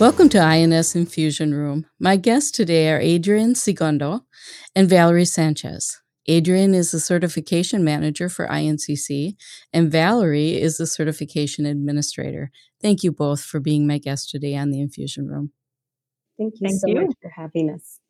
Welcome to INS Infusion Room. My guests today are Adrian Segundo and Valerie Sanchez. Adrian is the certification manager for INCC, and Valerie is the certification administrator. Thank you both for being my guests today on the Infusion Room. Thank you Thank so you. much for having us.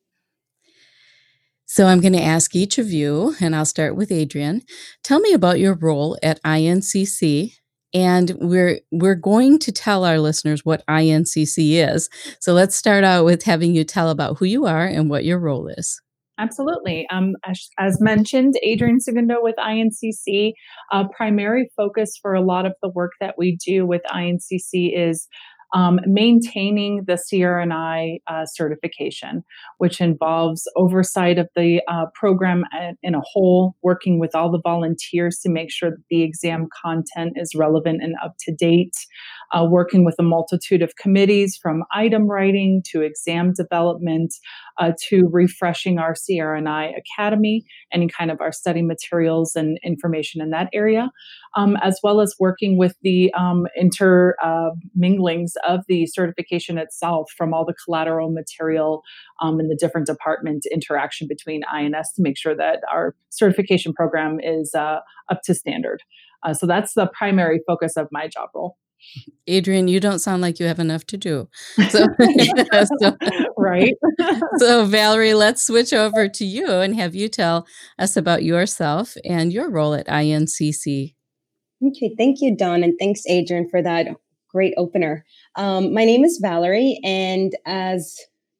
So, I'm going to ask each of you, and I'll start with Adrian. Tell me about your role at INCC and we're we're going to tell our listeners what INCC is. So let's start out with having you tell about who you are and what your role is. Absolutely. Um, as, as, mentioned, Adrian Segundo with INCC. Uh, primary focus for a lot of the work that we do with INCC is um, maintaining the CRNI uh, certification, which involves oversight of the uh, program in a whole, working with all the volunteers to make sure that the exam content is relevant and up to date, uh, working with a multitude of committees from item writing to exam development uh, to refreshing our CRNI Academy, any kind of our study materials and information in that area, um, as well as working with the um, interminglings uh, of the certification itself from all the collateral material um, and the different department interaction between INS to make sure that our certification program is uh, up to standard. Uh, so that's the primary focus of my job role. Adrian, you don't sound like you have enough to do. So, so, right. so, Valerie, let's switch over to you and have you tell us about yourself and your role at INCC. Okay, thank you, Dawn. and thanks, Adrian, for that great opener. Um, my name is Valerie, and as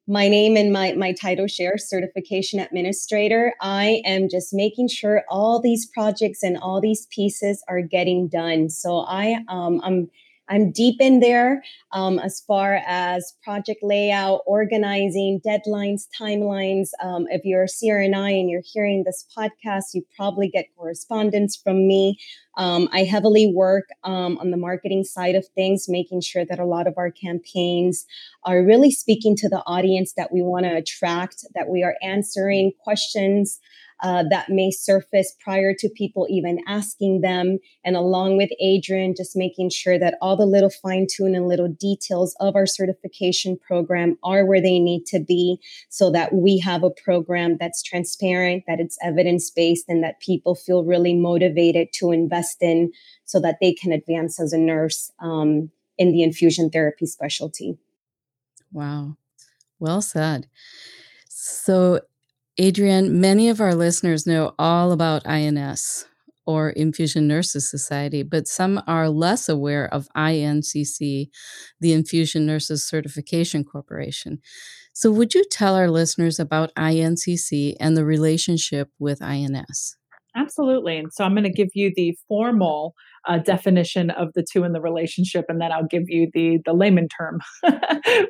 my name and my, my title share, certification administrator, I am just making sure all these projects and all these pieces are getting done. So I um, I'm I'm deep in there um, as far as project layout, organizing, deadlines, timelines. Um, if you're a CRNI and you're hearing this podcast, you probably get correspondence from me. Um, I heavily work um, on the marketing side of things, making sure that a lot of our campaigns are really speaking to the audience that we want to attract, that we are answering questions uh, that may surface prior to people even asking them. And along with Adrian, just making sure that all the little fine tune and little details of our certification program are where they need to be so that we have a program that's transparent, that it's evidence based, and that people feel really motivated to invest in so that they can advance as a nurse um, in the infusion therapy specialty. Wow. Well said. So, Adrian, many of our listeners know all about INS or Infusion Nurses Society, but some are less aware of INCC, the Infusion Nurses Certification Corporation. So, would you tell our listeners about INCC and the relationship with INS? Absolutely. And so I'm going to give you the formal uh, definition of the two in the relationship, and then I'll give you the the layman term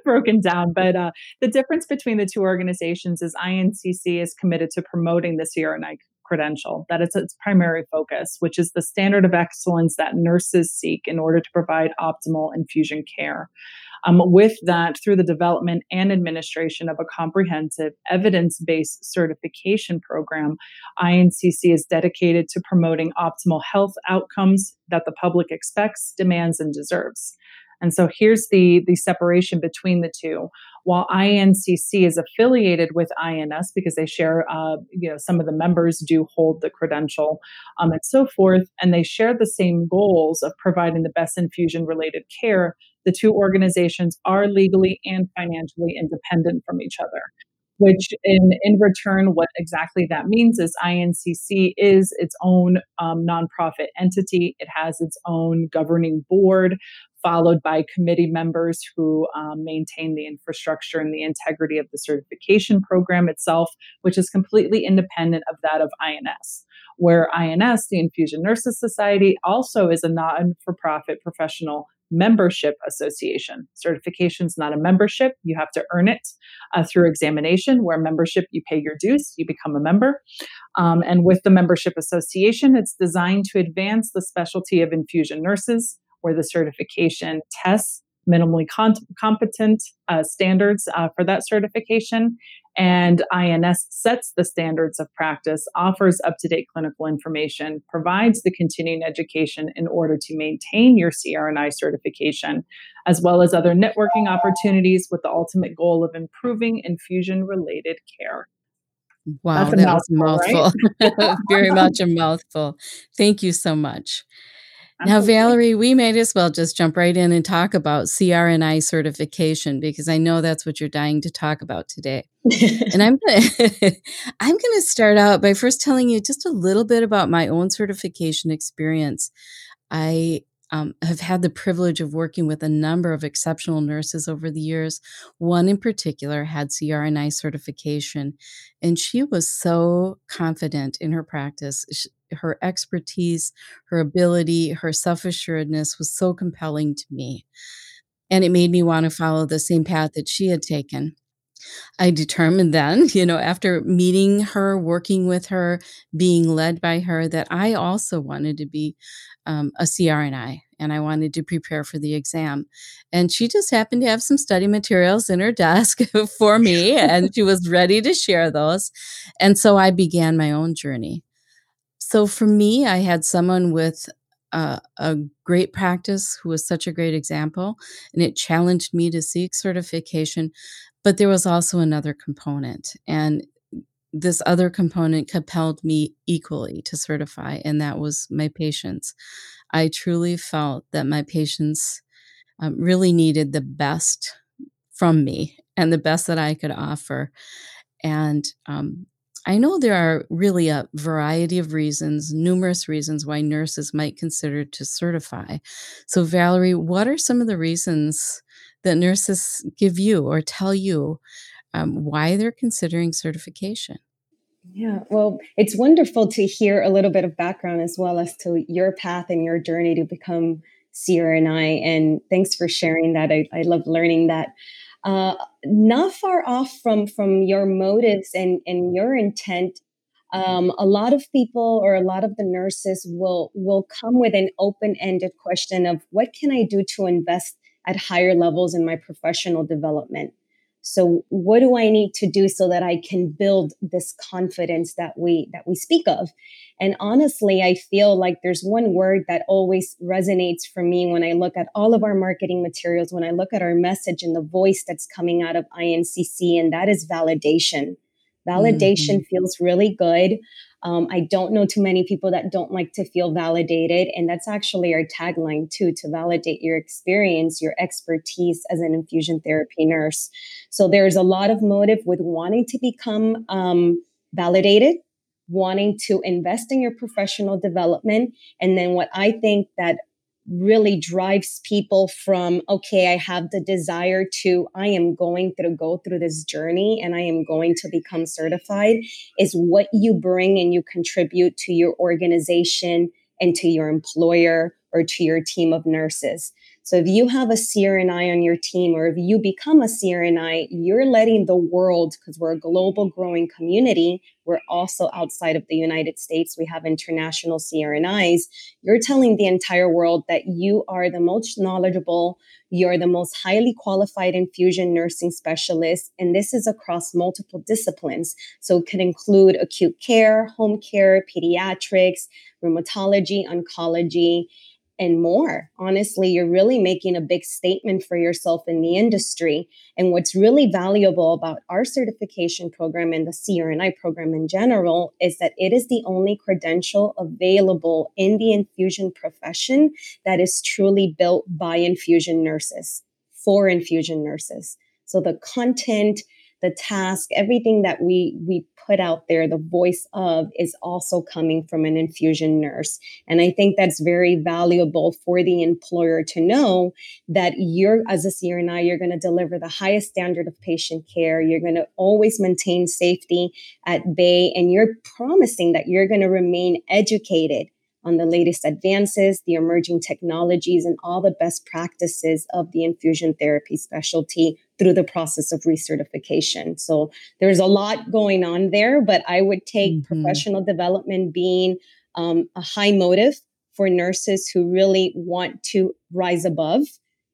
broken down. But uh, the difference between the two organizations is INCC is committed to promoting the CRNI credential. That is its primary focus, which is the standard of excellence that nurses seek in order to provide optimal infusion care. Um, with that, through the development and administration of a comprehensive evidence based certification program, INCC is dedicated to promoting optimal health outcomes that the public expects, demands, and deserves. And so here's the, the separation between the two. While INCC is affiliated with INS because they share, uh, you know, some of the members do hold the credential um, and so forth, and they share the same goals of providing the best infusion related care, the two organizations are legally and financially independent from each other which in, in return, what exactly that means is INCC is its own um, nonprofit entity. It has its own governing board followed by committee members who um, maintain the infrastructure and the integrity of the certification program itself, which is completely independent of that of INS. Where INS, the Infusion Nurses Society, also is a non for profit professional membership association. Certification is not a membership, you have to earn it uh, through examination, where membership, you pay your dues, you become a member. Um, and with the membership association, it's designed to advance the specialty of infusion nurses, where the certification tests minimally con- competent uh, standards uh, for that certification. And INS sets the standards of practice, offers up to date clinical information, provides the continuing education in order to maintain your CRNI certification, as well as other networking opportunities with the ultimate goal of improving infusion related care. Wow, that was a mouthful. Right? Very much a mouthful. Thank you so much. Now, Valerie, we may as well just jump right in and talk about CRNI certification because I know that's what you're dying to talk about today. and I'm gonna I'm gonna start out by first telling you just a little bit about my own certification experience. I um, have had the privilege of working with a number of exceptional nurses over the years. One in particular had CRNI certification, and she was so confident in her practice. She, her expertise, her ability, her self assuredness was so compelling to me. And it made me want to follow the same path that she had taken. I determined then, you know, after meeting her, working with her, being led by her, that I also wanted to be um, a CRNI and I wanted to prepare for the exam. And she just happened to have some study materials in her desk for me, and she was ready to share those. And so I began my own journey. So for me, I had someone with uh, a great practice who was such a great example, and it challenged me to seek certification. But there was also another component, and this other component compelled me equally to certify, and that was my patients. I truly felt that my patients um, really needed the best from me and the best that I could offer. And um, I know there are really a variety of reasons, numerous reasons why nurses might consider to certify. So, Valerie, what are some of the reasons that nurses give you or tell you um, why they're considering certification? Yeah, well, it's wonderful to hear a little bit of background as well as to your path and your journey to become CRNI. And thanks for sharing that. I, I love learning that uh, not far off from from your motives and and your intent um, a lot of people or a lot of the nurses will will come with an open-ended question of what can i do to invest at higher levels in my professional development so what do i need to do so that i can build this confidence that we that we speak of and honestly, I feel like there's one word that always resonates for me when I look at all of our marketing materials, when I look at our message and the voice that's coming out of INCC, and that is validation. Validation mm-hmm. feels really good. Um, I don't know too many people that don't like to feel validated. And that's actually our tagline, too, to validate your experience, your expertise as an infusion therapy nurse. So there's a lot of motive with wanting to become um, validated wanting to invest in your professional development. And then what I think that really drives people from, okay, I have the desire to, I am going to go through this journey and I am going to become certified is what you bring and you contribute to your organization and to your employer or to your team of nurses. So if you have a CRNI on your team or if you become a CRNI, you're letting the world, because we're a global growing community, we're also outside of the United States, we have international CRNIs. You're telling the entire world that you are the most knowledgeable, you're the most highly qualified infusion nursing specialist, and this is across multiple disciplines. So it could include acute care, home care, pediatrics, rheumatology, oncology and more. Honestly, you're really making a big statement for yourself in the industry. And what's really valuable about our certification program and the CRNI program in general is that it is the only credential available in the infusion profession that is truly built by infusion nurses for infusion nurses. So the content, the task, everything that we we put out there, the voice of, is also coming from an infusion nurse. And I think that's very valuable for the employer to know that you're, as a CRNI, you're going to deliver the highest standard of patient care. You're going to always maintain safety at bay, and you're promising that you're going to remain educated on the latest advances, the emerging technologies, and all the best practices of the infusion therapy specialty through the process of recertification. So there's a lot going on there, but I would take mm-hmm. professional development being um, a high motive for nurses who really want to rise above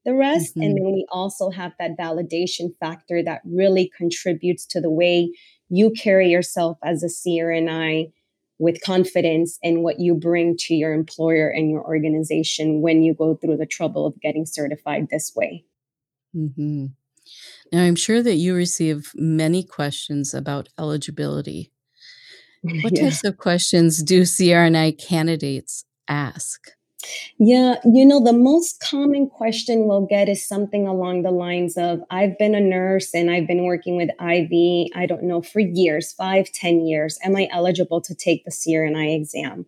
the rest. Mm-hmm. And then we also have that validation factor that really contributes to the way you carry yourself as a CRNI with confidence in what you bring to your employer and your organization when you go through the trouble of getting certified this way. Mm-hmm. Now, I'm sure that you receive many questions about eligibility. What yeah. types of questions do CRNI candidates ask? Yeah, you know, the most common question we'll get is something along the lines of I've been a nurse and I've been working with IV, I don't know, for years, five, ten years. Am I eligible to take the CRNI exam?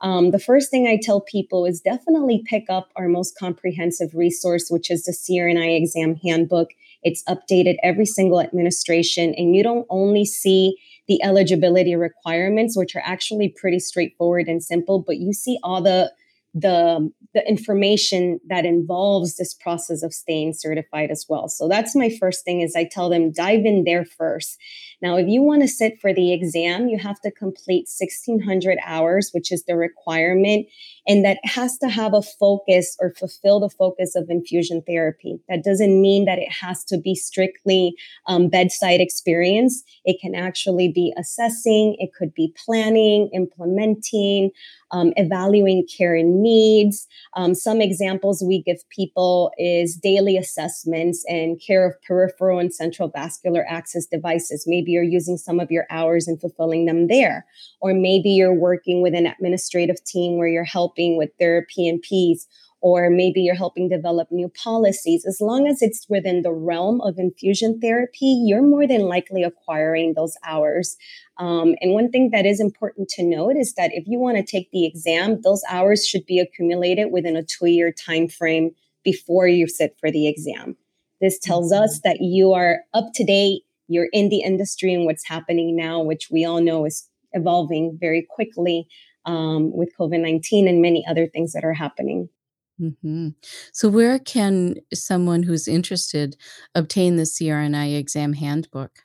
Um, the first thing I tell people is definitely pick up our most comprehensive resource, which is the CRNI exam handbook. It's updated every single administration, and you don't only see the eligibility requirements, which are actually pretty straightforward and simple, but you see all the the the information that involves this process of staying certified as well. So that's my first thing is I tell them dive in there first. Now, if you want to sit for the exam, you have to complete 1600 hours, which is the requirement. And that has to have a focus or fulfill the focus of infusion therapy. That doesn't mean that it has to be strictly um, bedside experience. It can actually be assessing, it could be planning, implementing, um, evaluating care and needs. Um, some examples we give people is daily assessments and care of peripheral and central vascular access devices. Maybe you're using some of your hours and fulfilling them there. Or maybe you're working with an administrative team where you're helping with their P&Ps or maybe you're helping develop new policies. As long as it's within the realm of infusion therapy, you're more than likely acquiring those hours. Um, and one thing that is important to note is that if you want to take the exam, those hours should be accumulated within a two-year time frame before you sit for the exam. This tells mm-hmm. us that you are up to date, you're in the industry and what's happening now, which we all know is evolving very quickly um, with COVID 19 and many other things that are happening. Mm-hmm. So, where can someone who's interested obtain the CRNI exam handbook?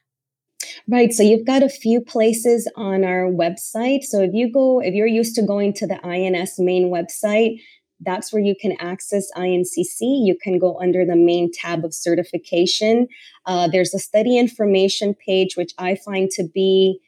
Right. So you've got a few places on our website. So if you go, if you're used to going to the INS main website, that's where you can access INCC. You can go under the main tab of certification. Uh, there's a study information page, which I find to be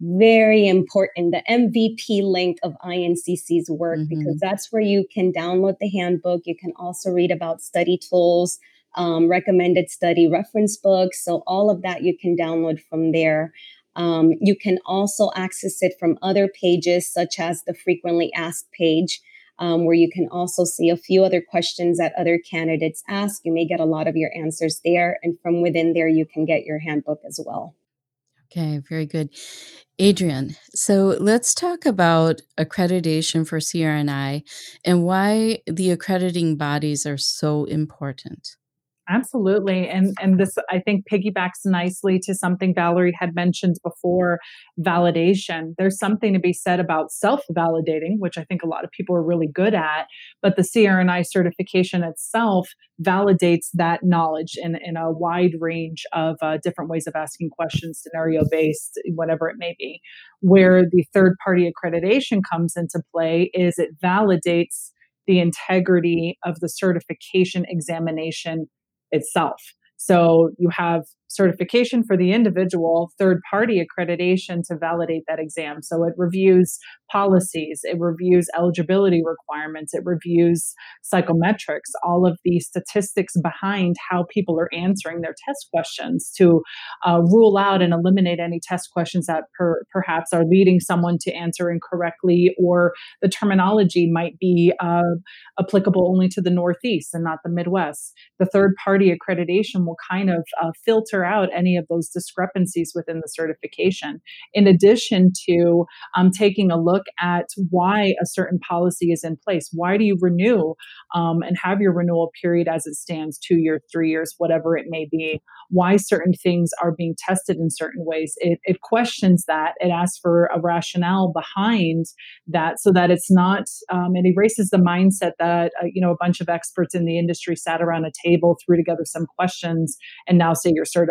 very important the MVP link of INCC's work mm-hmm. because that's where you can download the handbook. You can also read about study tools, um, recommended study reference books. So, all of that you can download from there. Um, you can also access it from other pages, such as the frequently asked page. Um, where you can also see a few other questions that other candidates ask. You may get a lot of your answers there. And from within there, you can get your handbook as well. Okay, very good. Adrian, so let's talk about accreditation for CRNI and why the accrediting bodies are so important. Absolutely. And and this I think piggybacks nicely to something Valerie had mentioned before, validation. There's something to be said about self-validating, which I think a lot of people are really good at, but the CRNI certification itself validates that knowledge in, in a wide range of uh, different ways of asking questions, scenario based, whatever it may be. Where the third party accreditation comes into play is it validates the integrity of the certification examination itself. So you have certification for the individual, third party accreditation to validate that exam. So it reviews policies, it reviews eligibility requirements, it reviews psychometrics, all of the statistics behind how people are answering their test questions to uh, rule out and eliminate any test questions that per- perhaps are leading someone to answer incorrectly or the terminology might be uh, applicable only to the Northeast and not the Midwest. The third party accreditation will kind of uh, filter filter out any of those discrepancies within the certification. In addition to um, taking a look at why a certain policy is in place. Why do you renew um, and have your renewal period as it stands, two years, three years, whatever it may be? Why certain things are being tested in certain ways? It, it questions that. It asks for a rationale behind that so that it's not, um, it erases the mindset that, uh, you know, a bunch of experts in the industry sat around a table, threw together some questions, and now say you're certified.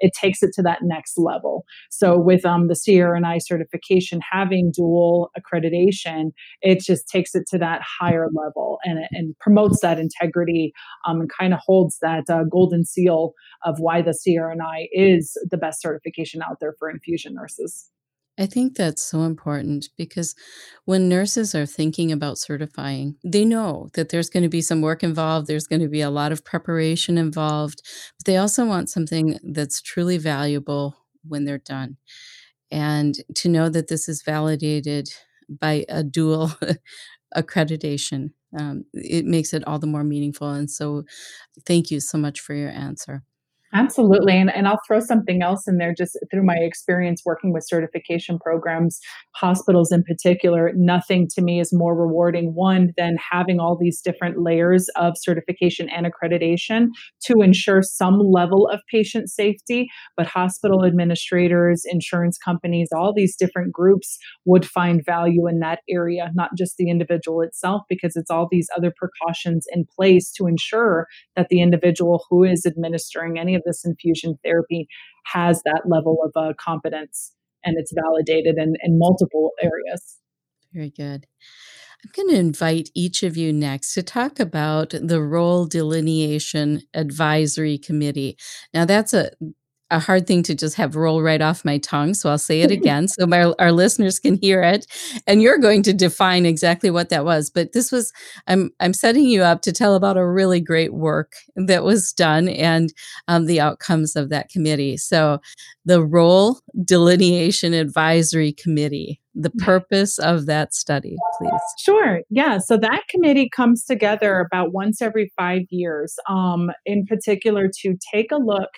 It takes it to that next level. So with um, the CRNI certification having dual accreditation, it just takes it to that higher level and, and promotes that integrity um, and kind of holds that uh, golden seal of why the CRNI is the best certification out there for infusion nurses. I think that's so important because when nurses are thinking about certifying, they know that there's going to be some work involved, there's going to be a lot of preparation involved, but they also want something that's truly valuable when they're done. And to know that this is validated by a dual accreditation, um, it makes it all the more meaningful. And so, thank you so much for your answer. Absolutely. And, and I'll throw something else in there just through my experience working with certification programs, hospitals in particular. Nothing to me is more rewarding, one, than having all these different layers of certification and accreditation to ensure some level of patient safety. But hospital administrators, insurance companies, all these different groups would find value in that area, not just the individual itself, because it's all these other precautions in place to ensure that the individual who is administering any of this infusion therapy has that level of uh, competence and it's validated in, in multiple areas. Very good. I'm going to invite each of you next to talk about the Role Delineation Advisory Committee. Now, that's a a hard thing to just have roll right off my tongue. So I'll say it again so my, our listeners can hear it. And you're going to define exactly what that was. But this was, I'm, I'm setting you up to tell about a really great work that was done and um, the outcomes of that committee. So the Role Delineation Advisory Committee the purpose of that study, please. Sure. Yeah. So that committee comes together about once every five years, um, in particular to take a look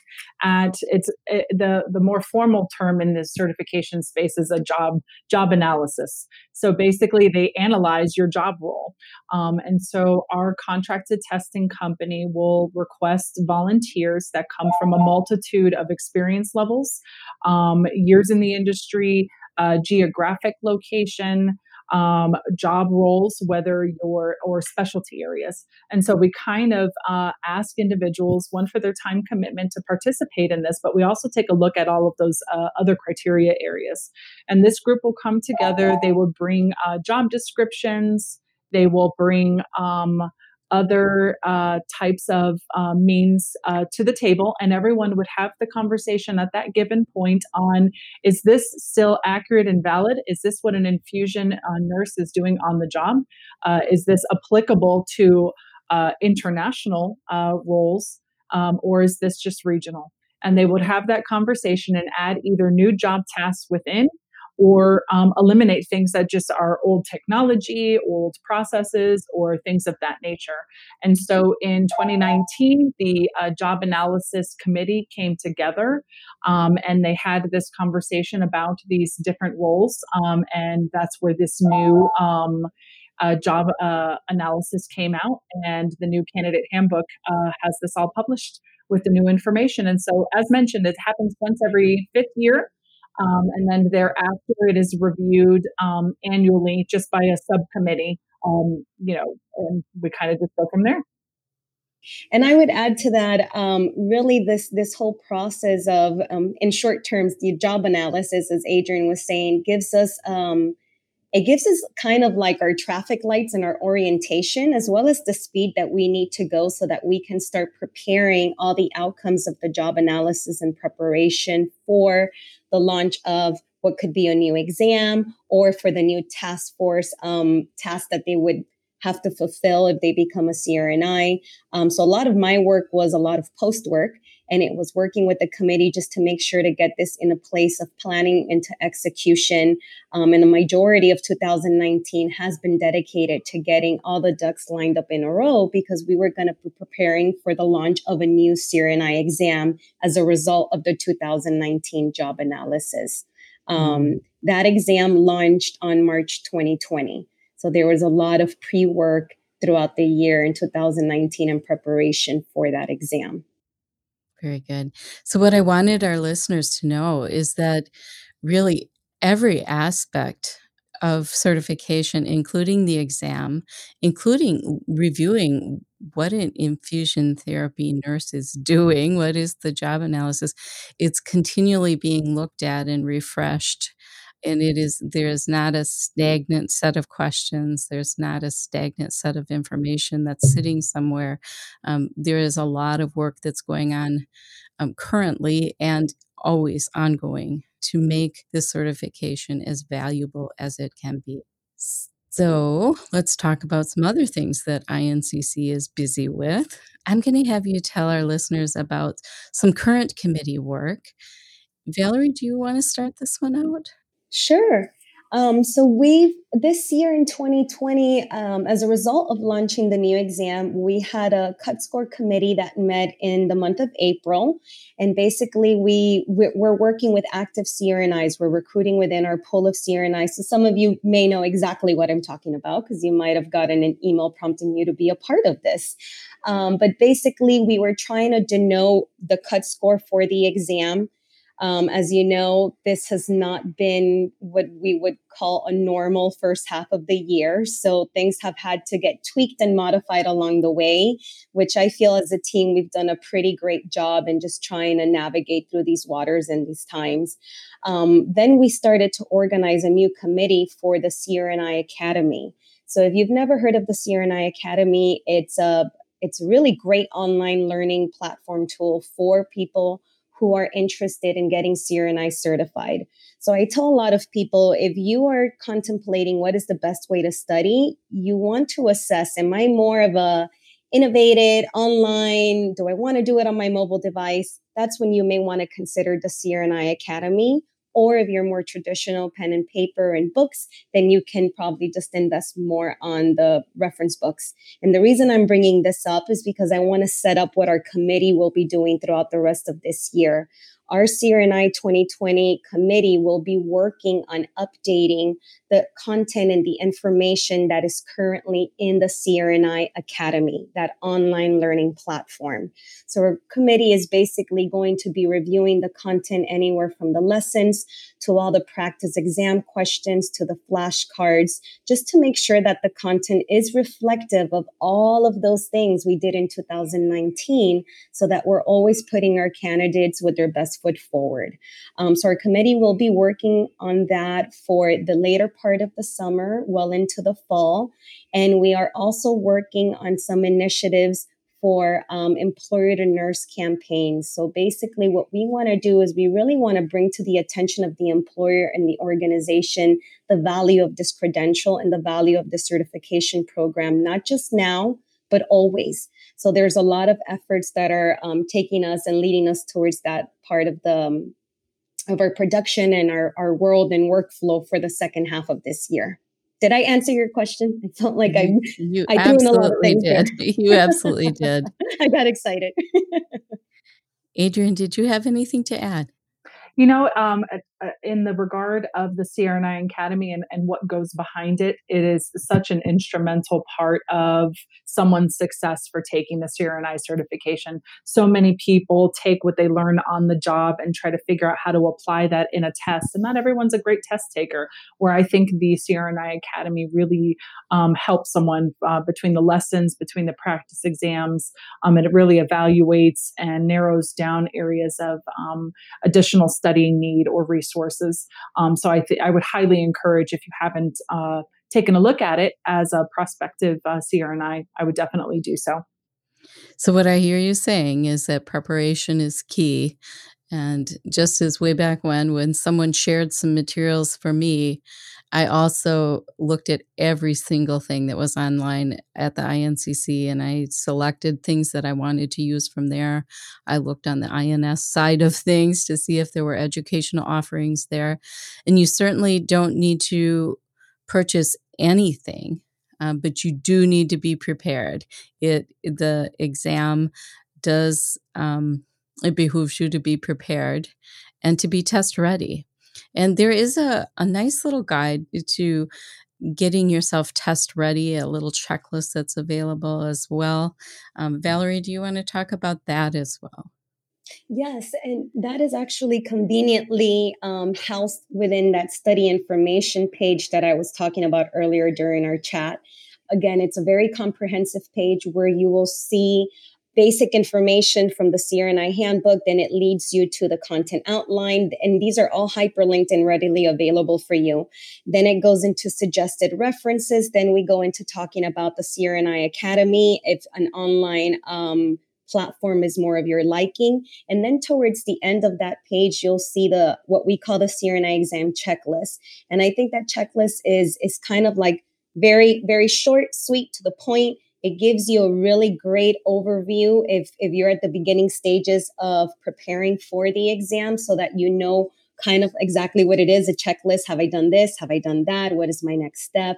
at it's it, eh, the the more formal term in this certification space is a job job analysis. So basically, they analyze your job role, um, and so our contracted testing company will request volunteers that come from a multitude of experience levels, um, years in the industry uh, geographic location, um, job roles, whether you're or specialty areas. And so we kind of uh, ask individuals one for their time commitment to participate in this, but we also take a look at all of those uh, other criteria areas. And this group will come together. They will bring uh, job descriptions. They will bring um, other uh, types of uh, means uh, to the table, and everyone would have the conversation at that given point on is this still accurate and valid? Is this what an infusion uh, nurse is doing on the job? Uh, is this applicable to uh, international roles, um, or is this just regional? And they would have that conversation and add either new job tasks within or um, eliminate things that just are old technology, old processes, or things of that nature. And so in 2019, the uh, Job Analysis Committee came together um, and they had this conversation about these different roles. Um, and that's where this new um, uh, job uh, analysis came out, and the new candidate handbook uh, has this all published with the new information. And so, as mentioned, it happens once every fifth year. Um, and then thereafter, it is reviewed um, annually just by a subcommittee. Um, you know, and we kind of just go from there. And I would add to that, um, really, this this whole process of, um, in short terms, the job analysis, as Adrian was saying, gives us um, it gives us kind of like our traffic lights and our orientation, as well as the speed that we need to go so that we can start preparing all the outcomes of the job analysis and preparation for the launch of what could be a new exam or for the new task force um, task that they would have to fulfill if they become a CRNI. Um, so a lot of my work was a lot of post work and it was working with the committee just to make sure to get this in a place of planning into execution. Um, and the majority of 2019 has been dedicated to getting all the ducks lined up in a row because we were going to be preparing for the launch of a new CRNI exam as a result of the 2019 job analysis. Um, mm-hmm. That exam launched on March 2020. So there was a lot of pre work throughout the year in 2019 in preparation for that exam. Very good. So, what I wanted our listeners to know is that really every aspect of certification, including the exam, including reviewing what an infusion therapy nurse is doing, what is the job analysis, it's continually being looked at and refreshed and it is there's not a stagnant set of questions there's not a stagnant set of information that's sitting somewhere um, there is a lot of work that's going on um, currently and always ongoing to make this certification as valuable as it can be so let's talk about some other things that INCC is busy with. I'm going to have you tell our listeners about some current committee work. Valerie, do you want to start this one out? Sure. Um, so we've this year in 2020, um, as a result of launching the new exam, we had a cut score committee that met in the month of April, and basically we we're working with active CRNIs. We're recruiting within our pool of CRNIs. So some of you may know exactly what I'm talking about because you might have gotten an email prompting you to be a part of this. Um, but basically, we were trying to denote the cut score for the exam um, as you know, this has not been what we would call a normal first half of the year. So things have had to get tweaked and modified along the way, which I feel as a team, we've done a pretty great job in just trying to navigate through these waters and these times. Um, then we started to organize a new committee for the CRNI Academy. So if you've never heard of the CRNI Academy, it's a it's a really great online learning platform tool for people who are interested in getting CRNI certified. So I tell a lot of people if you are contemplating what is the best way to study, you want to assess am I more of a innovated online? Do I want to do it on my mobile device? That's when you may want to consider the CRNI Academy or if you're more traditional pen and paper and books, then you can probably just invest more on the reference books. And the reason I'm bringing this up is because I want to set up what our committee will be doing throughout the rest of this year. Our CRNI 2020 committee will be working on updating the content and the information that is currently in the CRNI Academy, that online learning platform. So our committee is basically going to be reviewing the content anywhere from the lessons to all the practice exam questions to the flashcards, just to make sure that the content is reflective of all of those things we did in 2019 so that we're always putting our candidates with their best foot forward. Um, so our committee will be working on that for the later part of the summer, well into the fall. And we are also working on some initiatives for um, employer to nurse campaigns. So basically, what we want to do is we really want to bring to the attention of the employer and the organization the value of this credential and the value of the certification program, not just now, but always. So there's a lot of efforts that are um, taking us and leading us towards that part of the um, of our production and our, our world and workflow for the second half of this year. Did I answer your question? I felt like I you I absolutely did. You absolutely did. I got excited. Adrian, did you have anything to add? You know, um, uh, in the regard of the CRNI Academy and, and what goes behind it, it is such an instrumental part of someone's success for taking the CRNI certification. So many people take what they learn on the job and try to figure out how to apply that in a test. And not everyone's a great test taker, where I think the CRNI Academy really um, helps someone uh, between the lessons, between the practice exams, um, and it really evaluates and narrows down areas of um, additional studying need or resources. Um, so I, th- I would highly encourage if you haven't uh, taken a look at it as a prospective uh, CRNI, I would definitely do so. So, what I hear you saying is that preparation is key. And just as way back when, when someone shared some materials for me, I also looked at every single thing that was online at the INCC and I selected things that I wanted to use from there. I looked on the INS side of things to see if there were educational offerings there. And you certainly don't need to purchase anything, um, but you do need to be prepared. It the exam does um, it behooves you to be prepared and to be test ready. And there is a, a nice little guide to getting yourself test ready, a little checklist that's available as well. Um, Valerie, do you want to talk about that as well? Yes, and that is actually conveniently um, housed within that study information page that I was talking about earlier during our chat. Again, it's a very comprehensive page where you will see basic information from the CRNI handbook, then it leads you to the content outline. And these are all hyperlinked and readily available for you. Then it goes into suggested references. Then we go into talking about the CRNI Academy, if an online um, platform is more of your liking. And then towards the end of that page, you'll see the what we call the CRNI exam checklist. And I think that checklist is is kind of like very, very short, sweet to the point it gives you a really great overview if, if you're at the beginning stages of preparing for the exam so that you know kind of exactly what it is a checklist. Have I done this? Have I done that? What is my next step?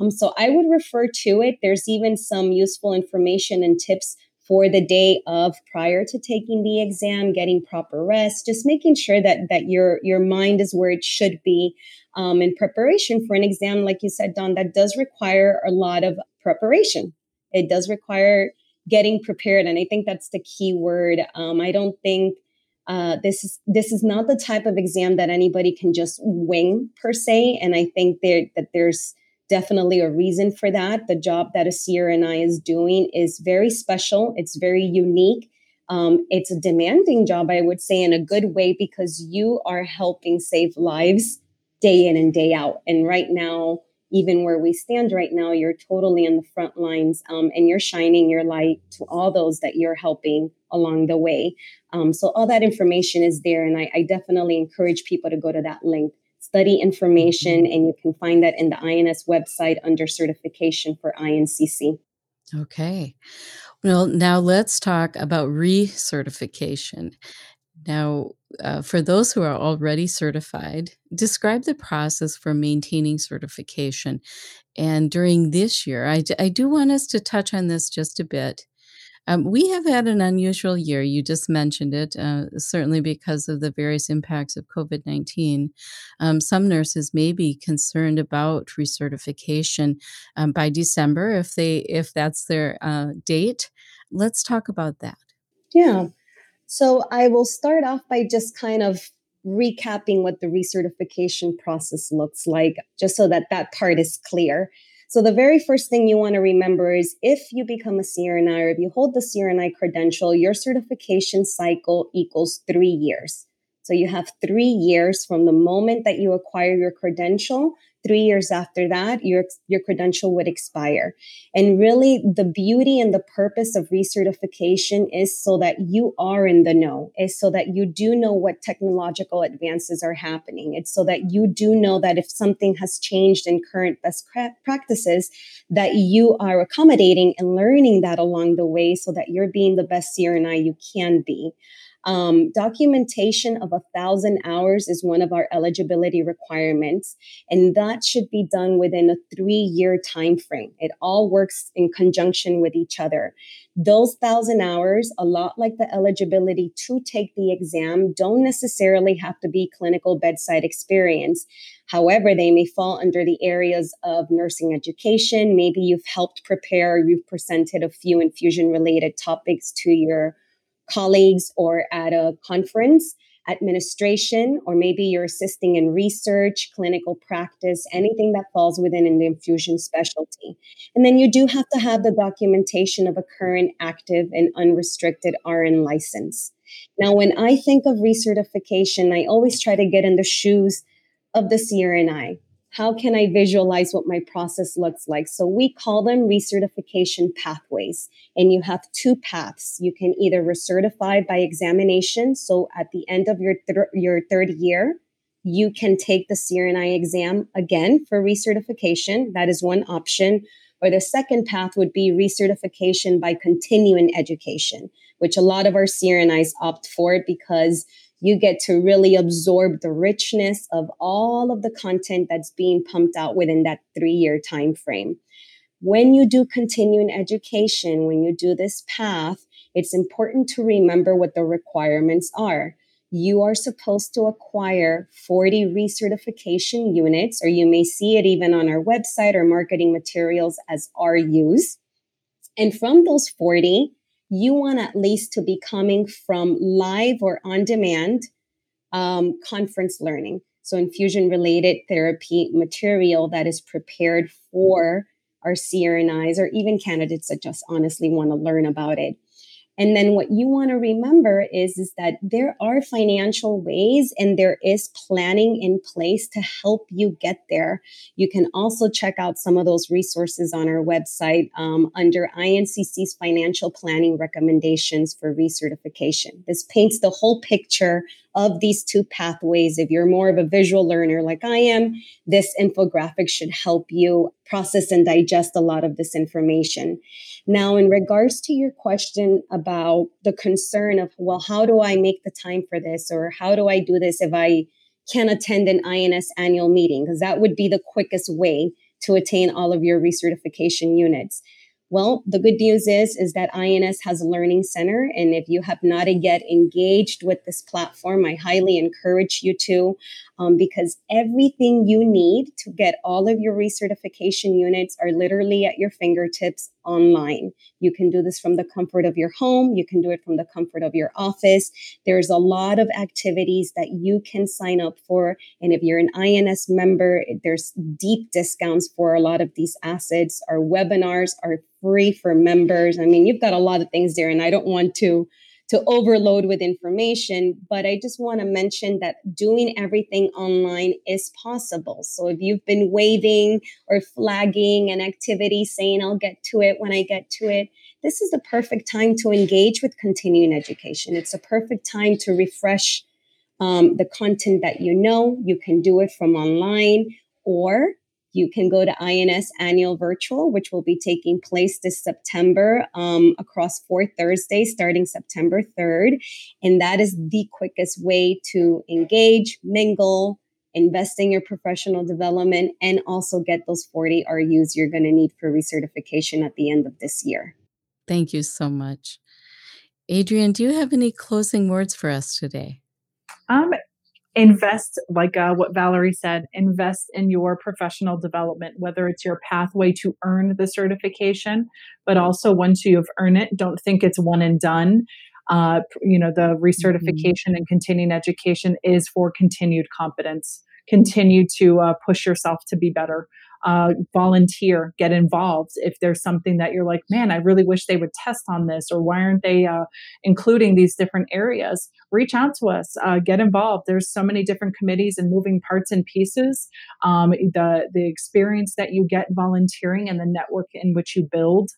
Um, so I would refer to it. There's even some useful information and tips for the day of prior to taking the exam, getting proper rest, just making sure that that your your mind is where it should be um, in preparation for an exam, like you said, Dawn, that does require a lot of preparation. It does require getting prepared, and I think that's the key word. Um, I don't think uh, this is this is not the type of exam that anybody can just wing per se, and I think there that there's definitely a reason for that. The job that a CRNI is doing is very special. It's very unique. Um, it's a demanding job, I would say, in a good way because you are helping save lives day in and day out. And right now, even where we stand right now, you're totally in the front lines um, and you're shining your light to all those that you're helping along the way. Um, so, all that information is there. And I, I, definitely encourage people to go to that link, study information, and you can find that in the INS website under certification for INCC. Okay. Well, now let's talk about recertification. Now, uh, for those who are already certified, describe the process for maintaining certification. And during this year, I, I do want us to touch on this just a bit. Um, we have had an unusual year. You just mentioned it, uh, certainly because of the various impacts of COVID 19. Um, some nurses may be concerned about recertification um, by December if, they, if that's their uh, date. Let's talk about that. Yeah. So I will start off by just kind of recapping what the recertification process looks like, just so that that part is clear. So the very first thing you want to remember is if you become a CRNI or if you hold the CRNI credential, your certification cycle equals three years. So you have three years from the moment that you acquire your credential three years after that, your, your credential would expire. And really, the beauty and the purpose of recertification is so that you are in the know, is so that you do know what technological advances are happening. It's so that you do know that if something has changed in current best practices, that you are accommodating and learning that along the way so that you're being the best CRNI you can be. Um, documentation of a thousand hours is one of our eligibility requirements, and that should be done within a three-year time frame. It all works in conjunction with each other. Those thousand hours, a lot like the eligibility to take the exam, don't necessarily have to be clinical bedside experience. However, they may fall under the areas of nursing education. Maybe you've helped prepare, you've presented a few infusion related topics to your colleagues or at a conference, administration, or maybe you're assisting in research, clinical practice, anything that falls within an infusion specialty. And then you do have to have the documentation of a current active and unrestricted RN license. Now, when I think of recertification, I always try to get in the shoes of the CRNI how can I visualize what my process looks like? So we call them recertification pathways. And you have two paths. You can either recertify by examination. So at the end of your, your third year, you can take the CRNI exam again for recertification. That is one option. Or the second path would be recertification by continuing education, which a lot of our CRNIs opt for because you get to really absorb the richness of all of the content that's being pumped out within that three year time frame. When you do continuing education, when you do this path, it's important to remember what the requirements are. You are supposed to acquire 40 recertification units, or you may see it even on our website or marketing materials as RUs. And from those 40, you want at least to be coming from live or on demand um, conference learning. So, infusion related therapy material that is prepared for our CRNIs or even candidates that just honestly want to learn about it. And then what you want to remember is, is that there are financial ways and there is planning in place to help you get there. You can also check out some of those resources on our website um, under INCC's financial planning recommendations for recertification. This paints the whole picture of these two pathways. If you're more of a visual learner like I am, this infographic should help you process and digest a lot of this information. Now, in regards to your question about the concern of, well, how do I make the time for this? Or how do I do this if I can't attend an INS annual meeting? Because that would be the quickest way to attain all of your recertification units. Well, the good news is, is that INS has a learning center. And if you have not yet engaged with this platform, I highly encourage you to, um, because everything you need to get all of your recertification units are literally at your fingertips online. You can do this from the comfort of your home. You can do it from the comfort of your office. There's a lot of activities that you can sign up for. And if you're an INS member, there's deep discounts for a lot of these assets. Our webinars are free for members. I mean, you've got a lot of things there, and I don't want to to overload with information, but I just want to mention that doing everything online is possible. So if you've been waving or flagging an activity saying I'll get to it when I get to it, this is the perfect time to engage with continuing education. It's a perfect time to refresh um, the content that you know. You can do it from online or you can go to INS Annual Virtual, which will be taking place this September um, across four Thursdays starting September 3rd. And that is the quickest way to engage, mingle, invest in your professional development, and also get those 40 RUs you're going to need for recertification at the end of this year. Thank you so much. Adrian, do you have any closing words for us today? Um, invest like uh, what valerie said invest in your professional development whether it's your pathway to earn the certification but also once you've earned it don't think it's one and done. Uh, you know the recertification mm-hmm. and continuing education is for continued competence. Continue to uh, push yourself to be better uh, volunteer, get involved. If there's something that you're like, man, I really wish they would test on this, or why aren't they uh, including these different areas? Reach out to us, uh, get involved. There's so many different committees and moving parts and pieces. Um, the the experience that you get volunteering and the network in which you build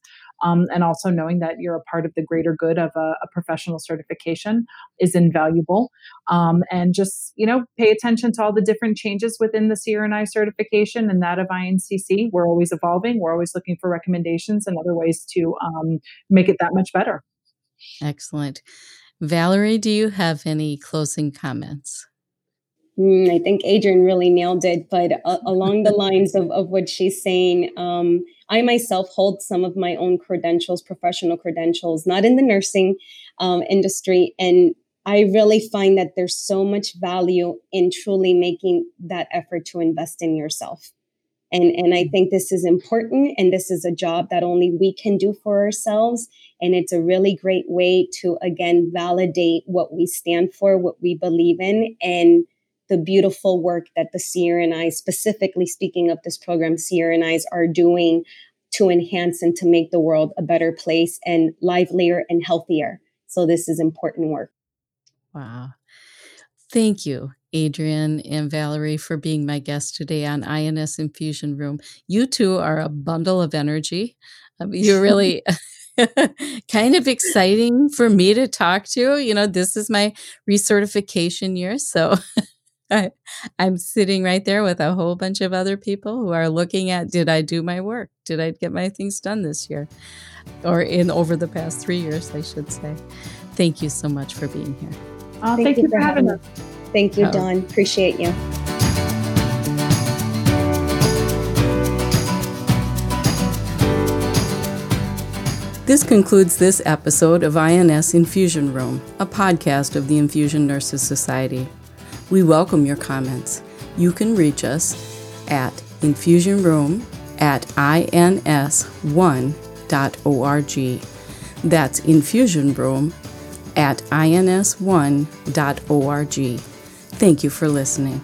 um, and also knowing that you're a part of the greater good of a, a professional certification is invaluable. Um, and just you know, pay attention to all the different changes within the CRNI certification and that of INCC. We're always evolving. We're always looking for recommendations and other ways to um, make it that much better. Excellent. Valerie, do you have any closing comments? Mm, I think Adrian really nailed it. But uh, along the lines of, of what she's saying, um, I myself hold some of my own credentials, professional credentials, not in the nursing um, industry. And I really find that there's so much value in truly making that effort to invest in yourself. And, and I think this is important. And this is a job that only we can do for ourselves. And it's a really great way to, again, validate what we stand for, what we believe in, and the beautiful work that the CRNI, specifically speaking of this program, CRNIs are doing to enhance and to make the world a better place and livelier and healthier. So this is important work. Wow. Thank you, Adrian and Valerie, for being my guests today on INS Infusion Room. You two are a bundle of energy. Um, you're really kind of exciting for me to talk to. You know, this is my recertification year. So I, I'm sitting right there with a whole bunch of other people who are looking at did I do my work? Did I get my things done this year? Or in over the past three years, I should say. Thank you so much for being here. Oh, thank, thank you, for having us. Thank you, oh. Dawn. Appreciate you. This concludes this episode of INS Infusion Room, a podcast of the Infusion Nurses Society. We welcome your comments. You can reach us at infusionroom at ins1.org. That's infusionroom at ins1.org. Thank you for listening.